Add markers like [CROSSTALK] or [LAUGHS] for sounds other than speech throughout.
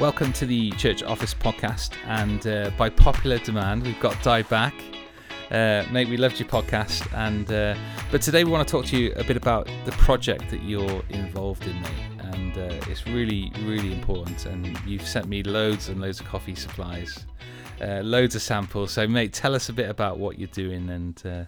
Welcome to the Church Office podcast, and uh, by popular demand, we've got Dai back. Uh, mate, we loved your podcast, and uh, but today we want to talk to you a bit about the project that you're involved in, mate. And uh, it's really, really important. And you've sent me loads and loads of coffee supplies, uh, loads of samples. So, mate, tell us a bit about what you're doing and uh,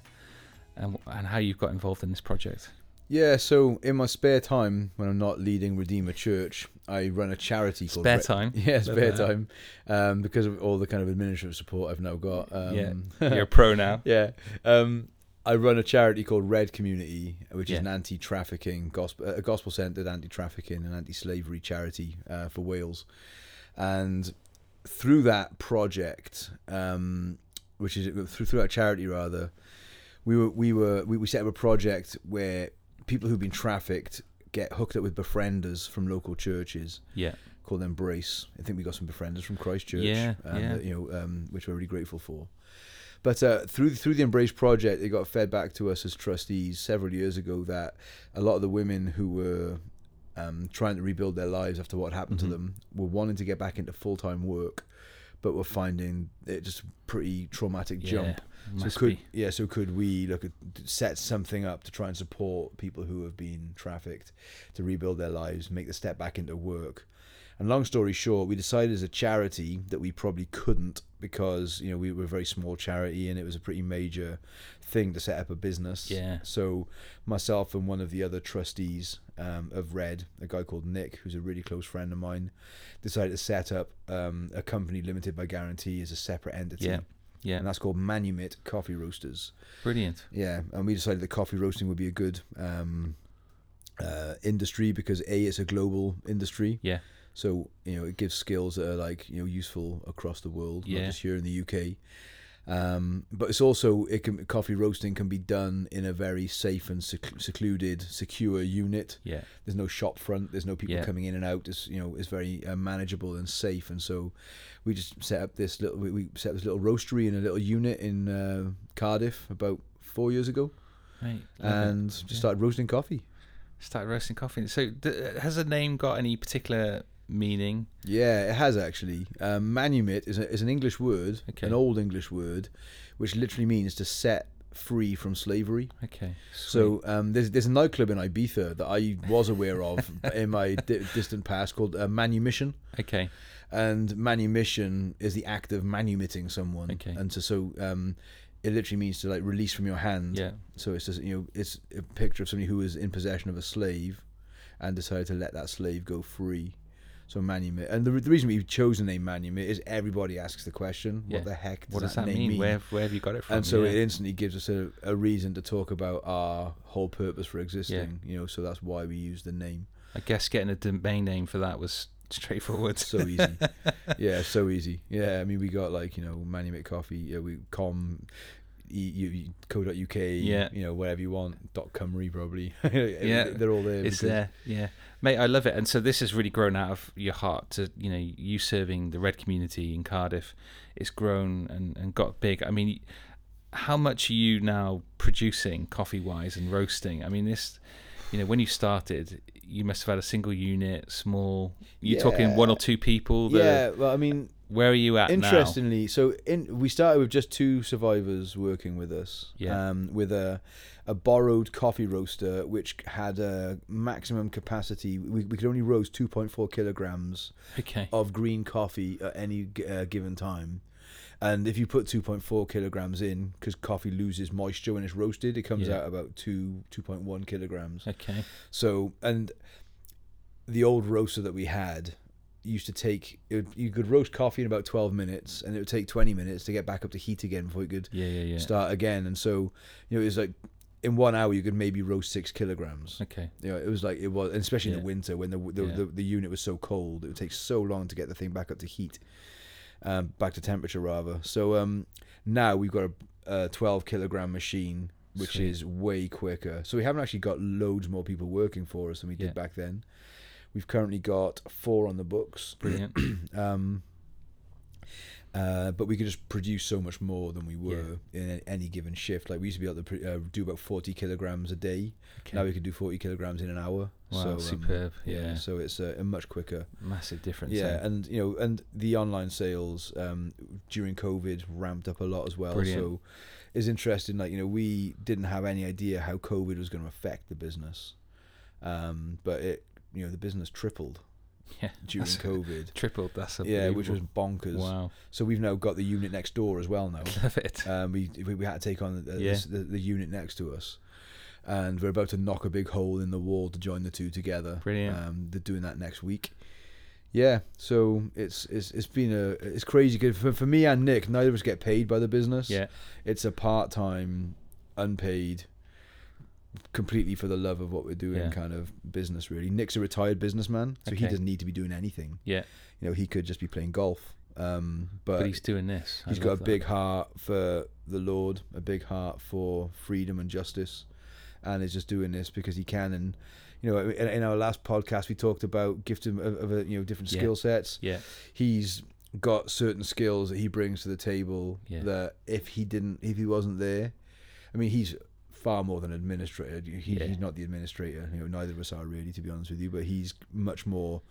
and, and how you've got involved in this project. Yeah, so in my spare time, when I'm not leading Redeemer Church, I run a charity called Spare Re- time. [LAUGHS] Yeah, spare that. time, um, because of all the kind of administrative support I've now got. Um, yeah, [LAUGHS] you're a pro now. yeah. Um, I run a charity called Red Community, which is an anti-trafficking gospel, a gospel-centered anti-trafficking and anti-slavery charity uh, for Wales, and through that project, um, which is through through our charity rather, we were we were we, we set up a project where people who've been trafficked get hooked up with befrienders from local churches Yeah, called Embrace. I think we got some befrienders from Christchurch, Yeah, um, yeah. that, you know, um, which we're really grateful for. But uh, through through the Embrace project, it got fed back to us as trustees several years ago that a lot of the women who were um, trying to rebuild their lives after what happened Mhm. to them were wanting to get back into full time work, but were finding it just a pretty traumatic yeah. jump. Must so could be. yeah, so could we look at set something up to try and support people who have been trafficked to rebuild their lives, make the step back into work. And long story short, we decided as a charity that we probably couldn't because you know we were a very small charity and it was a pretty major thing to set up a business. Yeah. So myself and one of the other trustees um, of Red, a guy called Nick, who's a really close friend of mine, decided to set up um, a company limited by guarantee as a separate entity. Yeah. Yeah, And that's called Manumit Coffee Roasters. brilliant. Yeah, and we decided that coffee roasting would be a good um, uh, industry because a it's a global industry. Yeah. So you know it gives skills that are like you know useful across the world, Yeah. not just here in the UK. Um, but it's also it can coffee roasting can be done in a very safe and sec- secluded, secure unit. Yeah, There's no shop front. There's no people Yeah. coming in and out. It's you know it's very uh, manageable and safe. And so we just set up this little we, we set up this little roastery in a little unit in uh, Cardiff about four years ago, right. it. and just Yeah. started roasting coffee. Started roasting coffee. So, d- has the name got any particular meaning? Yeah, it has actually. Um, manumit is, a, is an English word, Okay. an old English word, which literally means to set free from slavery. Okay. So um, there's there's a nightclub in Ibiza that I was aware of [LAUGHS] in my di- distant past called uh, Manumission. okay. and manumission is the act of manumitting someone Okay. and so so um it literally means to like release from your hand Yeah. so it's just you know it's a picture of somebody who was in possession of a slave and decided to let that slave go free so manumit and the, the reason we've chosen the name manumit is everybody asks the question Yeah. what the heck does, What does that, name mean? Where Where have you got it from? and so yeah. it instantly gives us a, a reason to talk about our whole purpose for existing you know so that's why we use the name I guess getting a domain name for that was straightforward. so easy. [LAUGHS] yeah, so easy. Yeah, I mean, we got like you know, Manumit Coffee. Yeah, we com. You- co.uk Yeah. you know whatever you want dot cymru [LAUGHS] probably Yeah, they're all there it's there. Yeah, mate, I love it. And so this has really grown out of your heart to you know you serving the red community in Cardiff. It's grown and and got big. I mean, how much are you now producing coffee wise and roasting? I mean, this. You know, when you started, you must have had a single unit, small. You're talking one or two people. The, yeah well i mean Where are you at now? interestingly so in we started with just two survivors working with us Yeah. um with a a borrowed coffee roaster which had a maximum capacity we, we could only roast 2.4 kilograms Okay. of green coffee at any uh, given time. And if you put 2.4 kilograms in, because coffee loses moisture when it's roasted, it comes Yeah. out about two 2.1 kilograms. Okay. So, and the old roaster that we had used to take, it would, you could roast coffee in about 12 minutes, and it would take 20 minutes to get back up to heat again before you could Yeah, yeah, yeah. start again. And so, you know, it was like in one hour you could maybe roast six kilograms. Okay. You know, it was like it was, and especially in the winter when the the, the the unit was so cold, it would take so long to get the thing back up to heat, um, back to temperature rather. So um, now we've got a, a 12 kilogram machine, which Sweet. is way quicker. So we haven't actually got loads more people working for us than we did back then. We've currently got four on the books. [CLEARS THROAT] Brilliant. Um, Uh, but we could just produce so much more than we were in any given shift. Like we used to be able to uh, do about forty kilograms a day. Okay. Now we can do forty kilograms in an hour. Wow, so, um, superb. Yeah. So it's a, a much quicker. Massive difference. Yeah, eh? and you know, and the online sales um, during COVID ramped up a lot as well. Brilliant. So it's interesting. Like you know, we didn't have any idea how COVID was going to affect the business, um, but it you know the business tripled [LAUGHS] yeah. during COVID. tripled. That's Yeah, which was bonkers. wow. So we've now got the unit next door as well now. [LAUGHS] Love it. Um, we, we we had to take on the, Yeah. this, the the unit next to us, and we're about to knock a big hole in the wall to join the two together. Brilliant. Um, they're doing that next week. Yeah, so it's it's it's been a it's crazy good for for me and Nick. Neither of us get paid by the business. yeah. it's a part time, unpaid, completely for the love of what we're doing Yeah. kind of business. Really, Nick's a retired businessman, so he doesn't need to be doing anything. Yeah. You know, he could just be playing golf. Um, but, But, he's doing this. I He's got a that. big heart for the Lord, a big heart for freedom and justice, and is just doing this because he can. And you know, in, in our last podcast, we talked about gifting of, of a, you know different Yeah. skill sets. Yeah. He's got certain skills that he brings to the table Yeah. that if he didn't, if he wasn't there, I mean, he's far more than administrator. He, Yeah. He's not the administrator. You know, neither of us are really, to be honest with you. But he's much more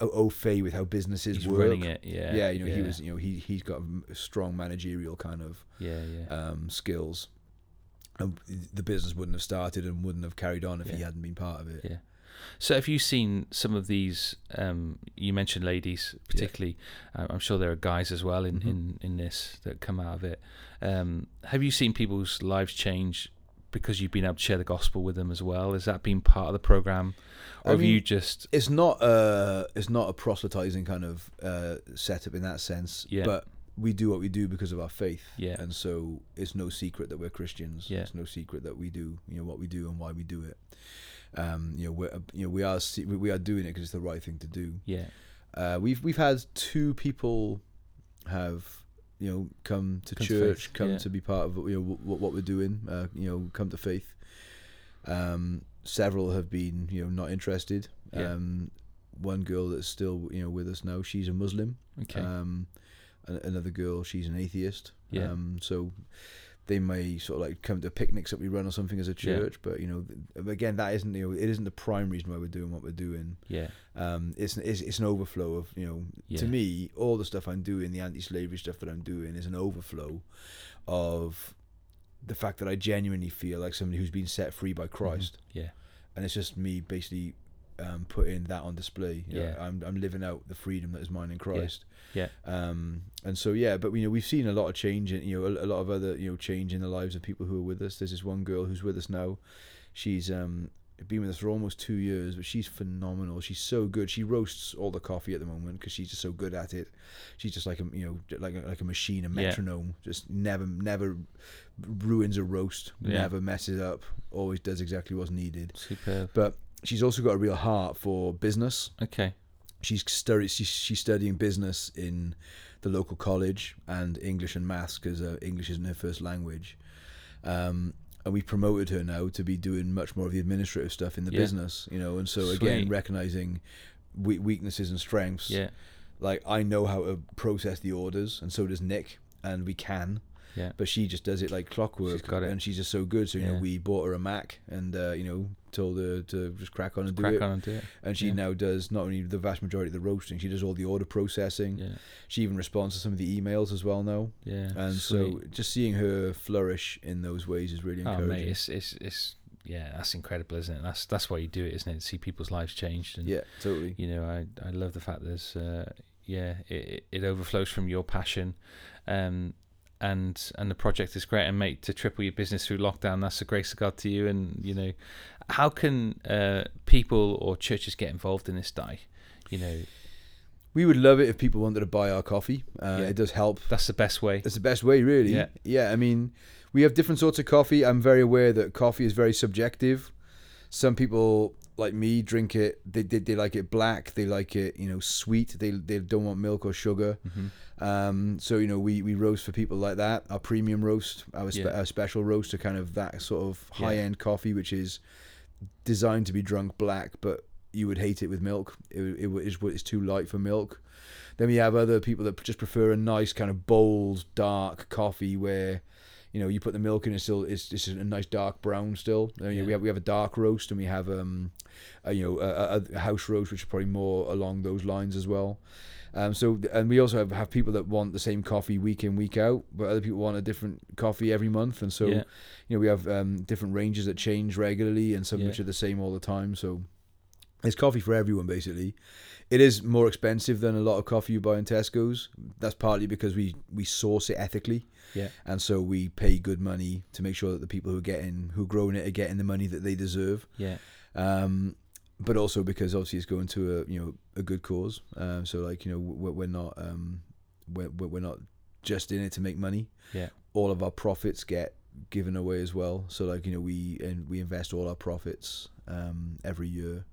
au fait with how businesses He's work. running it. Yeah. Yeah, you know, he was. You know, he he's got strong managerial kind of Yeah. Yeah. um, skills, and the business wouldn't have started and wouldn't have carried on if he hadn't been part of it. Yeah. So, have you seen some of these? Um, you mentioned ladies, particularly. Uh, I'm sure there are guys as well in, Mhm. in, in this that come out of it. Um, have you seen people's lives change because you've been able to share the gospel with them as well? Has that been part of the program, or I have you just? It's not a it's not a proselytizing kind of uh, setup in that sense. Yeah. But we do what we do because of our faith. Yeah. And so it's no secret that we're Christians. Yeah. It's no secret that we do you know what we do and why we do it. Um, you know, we're, you know, we are we are doing it because it's the right thing to do. Yeah. Uh, we've we've had two people have you know come to Come church, faith, come yeah. to be part of you know what, what we're doing. Uh, you know, come to faith. Um, several have been you know not interested. Yeah. Um, one girl that's still you know with us now, she's a Muslim. Okay. Um, another girl, she's an atheist. Yeah. Um, so they may sort of like come to picnics that we run or something as a Yeah. church, but you know, again, that isn't you know, it isn't the prime reason why we're doing what we're doing yeah. um, it's, it's it's an overflow of you know Yeah. to me all the stuff I'm doing the anti-slavery stuff that I'm doing is an overflow of the fact that I genuinely feel like somebody who's been set free by Christ Yeah. and it's just me basically um, putting that on display You know, I'm, I'm living out the freedom that is mine in Christ Yeah. um, and so yeah but you know we've seen a lot of change in you know a, a lot of other you know change in the lives of people who are with us there's this one girl who's with us now she's um been with us for almost two years, but she's phenomenal. She's so good. She roasts all the coffee at the moment because she's just so good at it. She's just like a you know like a, like a machine, a Yeah. metronome. Just never never ruins a roast. Yeah. Never messes up. Always does exactly what's needed. Superb. But she's also got a real heart for business. Okay. She's. She's, she's studying business in the local college and English and maths because uh, English isn't her first language. Um, and we promoted her now to be doing much more of the administrative stuff in the Yeah. business, you know. And so again, recognizing we- weaknesses and strengths. Yeah. Like I know how to process the orders, and so does Nick, and we can. Yeah. But she just does it like clockwork, She's got it. and she's just so good. So you know, we bought her a Mac, and uh, you know, told her to just crack on and do Crack it. on and do it. And she Yeah. now does not only the vast majority of the roasting, she does all the order processing. Yeah. She even responds to some of the emails as well now. Yeah. And so just seeing her flourish in those ways is really encouraging. Oh mate, it's it's it's yeah, that's incredible, isn't it? That's that's why you do it, isn't it? To see people's lives changed, and yeah, totally. you know, I I love the fact there's uh, yeah, it it- it overflows from your passion, um, and and the project is great. And mate, to triple your business through lockdown, that's a grace of God to you. And you know, how can uh, people or churches get involved in this Dai? You know, We would love it if people wanted to buy our coffee. Uh, Yeah. It does help. that's the best way. that's the best way, really. Yeah. Yeah. I mean, we have different sorts of coffee. I'm very aware that coffee is very subjective. Some people like me drink it. They, they, they like it black. They like it, you know, sweet. They they don't want milk or sugar. hmm Um, so you know, we, we roast for people like that. Our premium roast, our, spe- Yeah. our special roast, are kind of that sort of Yeah. high end coffee, which is designed to be drunk black, but you would hate it with milk. It, it, it's, it's too light for milk. Then we have other people that just prefer a nice kind of bold, dark coffee where, you know, you put the milk in, it's still it's just a nice dark brown still. I mean, Yeah. We have we have a dark roast and we have um, a, you know, a, a- a house roast which is probably more along those lines as well. Um, so and we also have, have people that want the same coffee week in week out, but other people want a different coffee every month, and so Yeah. you know we have um, different ranges that change regularly, and some Yeah. which are the same all the time. So there's coffee for everyone basically. It is more expensive than a lot of coffee you buy in Tesco's. That's partly because we we source it ethically, Yeah. and so we pay good money to make sure that the people who are getting who are growing it are getting the money that they deserve. Yeah. Um, but also because obviously it's going to a you know a good cause. Um, so like you know we're, we're not um, we're, we're we're not just in it to make money. Yeah. All of our profits get given away as well. So like you know we and we invest all our profits um, every year.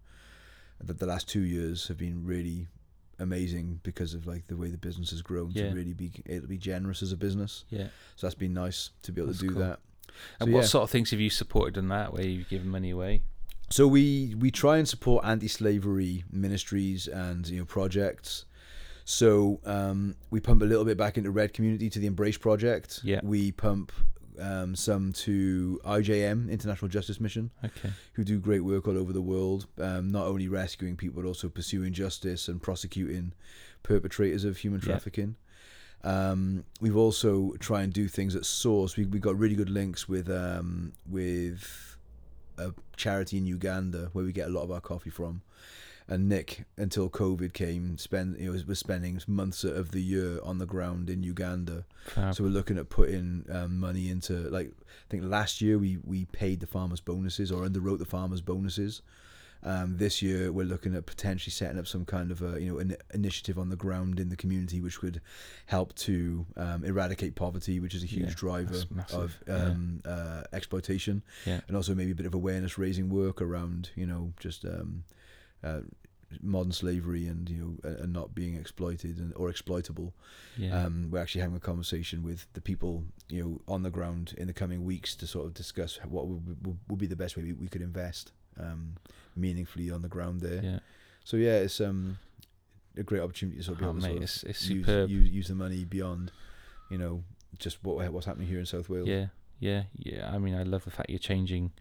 The, the last two years have been really amazing because of like the way the business has grown Yeah. to really be able to be generous as a business. Yeah. So that's been nice to be able That's to do cool. that. And So, what yeah. sort of things have you supported in that where you've given money away? So we we try and support anti-slavery ministries and you know projects. So um, we pump a little bit back into Red Community to the Embrace Project. Yeah. We pump um, some to IJM International Justice Mission, Okay. who do great work all over the world, um, not only rescuing people but also pursuing justice and prosecuting perpetrators of human Yeah. trafficking. Um, we've also try and do things at source. We we got really good links with um, with a charity in Uganda where we get a lot of our coffee from. And Nick, until COVID came, spend you know was, was spending months of the year on the ground in Uganda. Fab. So we're looking at putting um, money into like I think last year we we paid the farmers bonuses or underwrote the farmers bonuses. Um, this year we're looking at potentially setting up some kind of a you know an initiative on the ground in the community which would help to um, eradicate poverty, which is a huge Yeah, driver of yeah. um, uh, exploitation, Yeah. and also maybe a bit of awareness raising work around you know just um, uh, modern slavery and you know and not being exploited and, or exploitable. yeah. Um, we're actually having a conversation with the people, you know, on the ground in the coming weeks to sort of discuss what would, would, would be the best way we, we could invest um, meaningfully on the ground there. yeah. So yeah, it's um, a great opportunity to sort of be Oh, able to mate, sort of it's, it's use, use use the money beyond, you know, just what what's happening here in South Wales. Yeah, yeah, yeah. I mean, I love the fact you're changing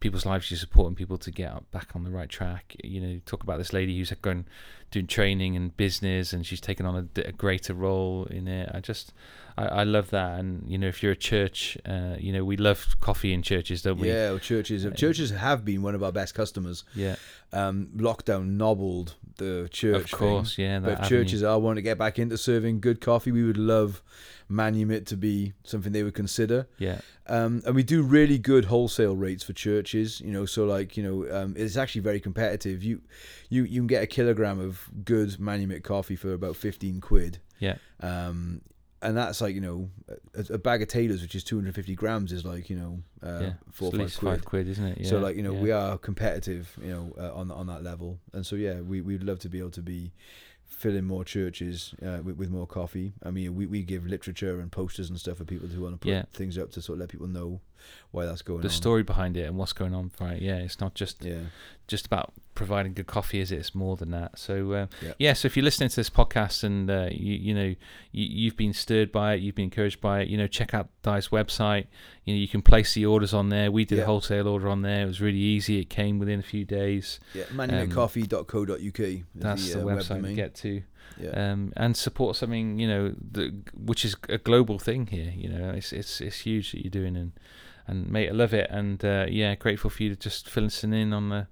people's lives. You're supporting people to get up- back on the right track. You know, talk about this lady who's going doing training and business, and she's taken on a greater role in it. I just, I, I love that. And you know, if you're a church, uh, you know, we love coffee in churches, don't we? Yeah, well, churches Uh, churches have been one of our best customers. yeah. Um, lockdown nobbled the church. Of thing. course, yeah. But if churches are wanting to get back into serving good coffee, we would love Manumit to be something they would consider. yeah, Um, and we do really good wholesale rates for churches. You know, so like you know, um, it's actually very competitive. You, you you can get a kilogram of good Manumit coffee for about fifteen quid. yeah, Um, and that's like you know, a, a bag of Taylors, which is two hundred fifty grams, is like you know, uh, yeah. four or five quid. five quid, isn't it? Yeah, So like you know yeah. we are competitive, you know, uh, on on that level, and so yeah, we we'd love to be able to be filling more churches uh, with, with more coffee. I mean, we, we give literature and posters and stuff for people who want to put Yeah. things up to sort of let people know why that's going the on. The story behind it and what's going on. Right? Yeah, it's not just Yeah, just about providing good coffee, is it? It's more than that. So uh, Yeah. yeah. So if you're listening to this podcast and uh, you you know you, you've been stirred by it, you've been encouraged by it, you know, check out Dai's website. You know, you can place the orders on there. We did Yeah. a wholesale order on there. It was really easy. It came within a few days. yeah. Manumitcoffee.co.uk is That's the, uh, website web to get to. Yeah, Um, and support something you know the, which is a global thing here. You know, it's it's it's huge that you're doing and. And mate, I love it, and uh, yeah, grateful for you to just fill us in on the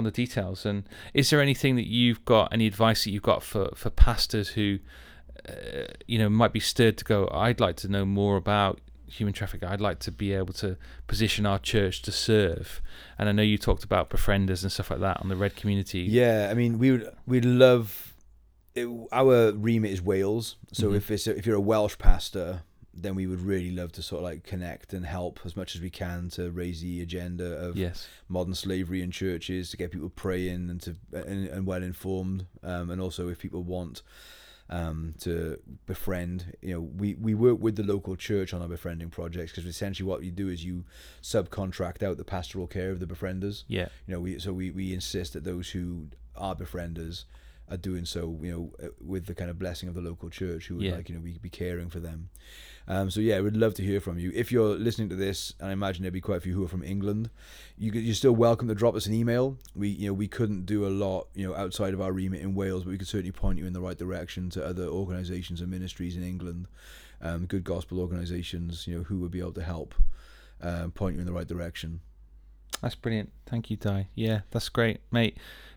on the details. And is there anything that you've got, any advice that you've got for for pastors who, uh, you know, might be stirred to go? I'd like to know more about human trafficking. I'd like to be able to position our church to serve. And I know you talked about befrienders and stuff like that on the Red community. yeah. I mean, we would we'd love. It, our remit is Wales, so Mhm. if it's if you're a Welsh pastor, then we would really love to sort of like connect and help as much as we can to raise the agenda of Yes. modern slavery in churches to get people praying and to and, and well informed um, and also if people want um, to befriend. You know, we, we work with the local church on our befriending projects because essentially what you do is you subcontract out the pastoral care of the befrienders. Yeah. You know, we so we, we insist that those who are befrienders are doing so, you know, uh, with the kind of blessing of the local church who would Yeah. like, you know, we be caring for them. Um, so yeah, we'd love to hear from you. If you're listening to this, and I imagine there'd be quite a few who are from England, you, you're still welcome to drop us an email. We, you know, we couldn't do a lot, you know, outside of our remit in Wales, but we could certainly point you in the right direction to other organisations and ministries in England, um, good gospel organisations, you know, who would be able to help um, point you in the right direction. That's brilliant. Thank you, Dai. Yeah, that's great, mate.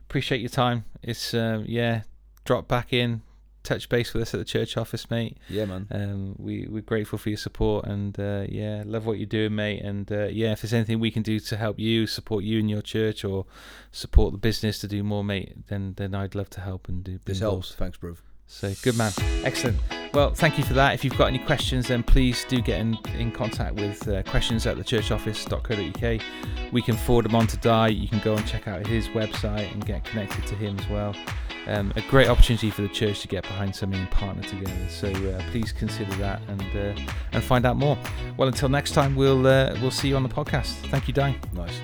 Appreciate your time. It's um, yeah, drop back in, touch base with us at the church office, mate. Yeah, man. Um, we we're grateful for your support and uh, yeah, love what you're doing, mate. And uh, yeah, if there's anything we can do to help you, support you in your church, or support the business to do more, mate, then then I'd love to help and do. This helps. Thanks, bro. So good man, excellent. Well, thank you for that. If you've got any questions, then please do get in, in contact with uh, questions at thechurchoffice.co.uk. We can forward them on to Dai. You can go and check out his website and get connected to him as well. Um, a great opportunity for the church to get behind something and partner together. So uh, please consider that and uh, and find out more. Well, until next time, we'll uh, we'll see you on the podcast. Thank you, Dai. Nice.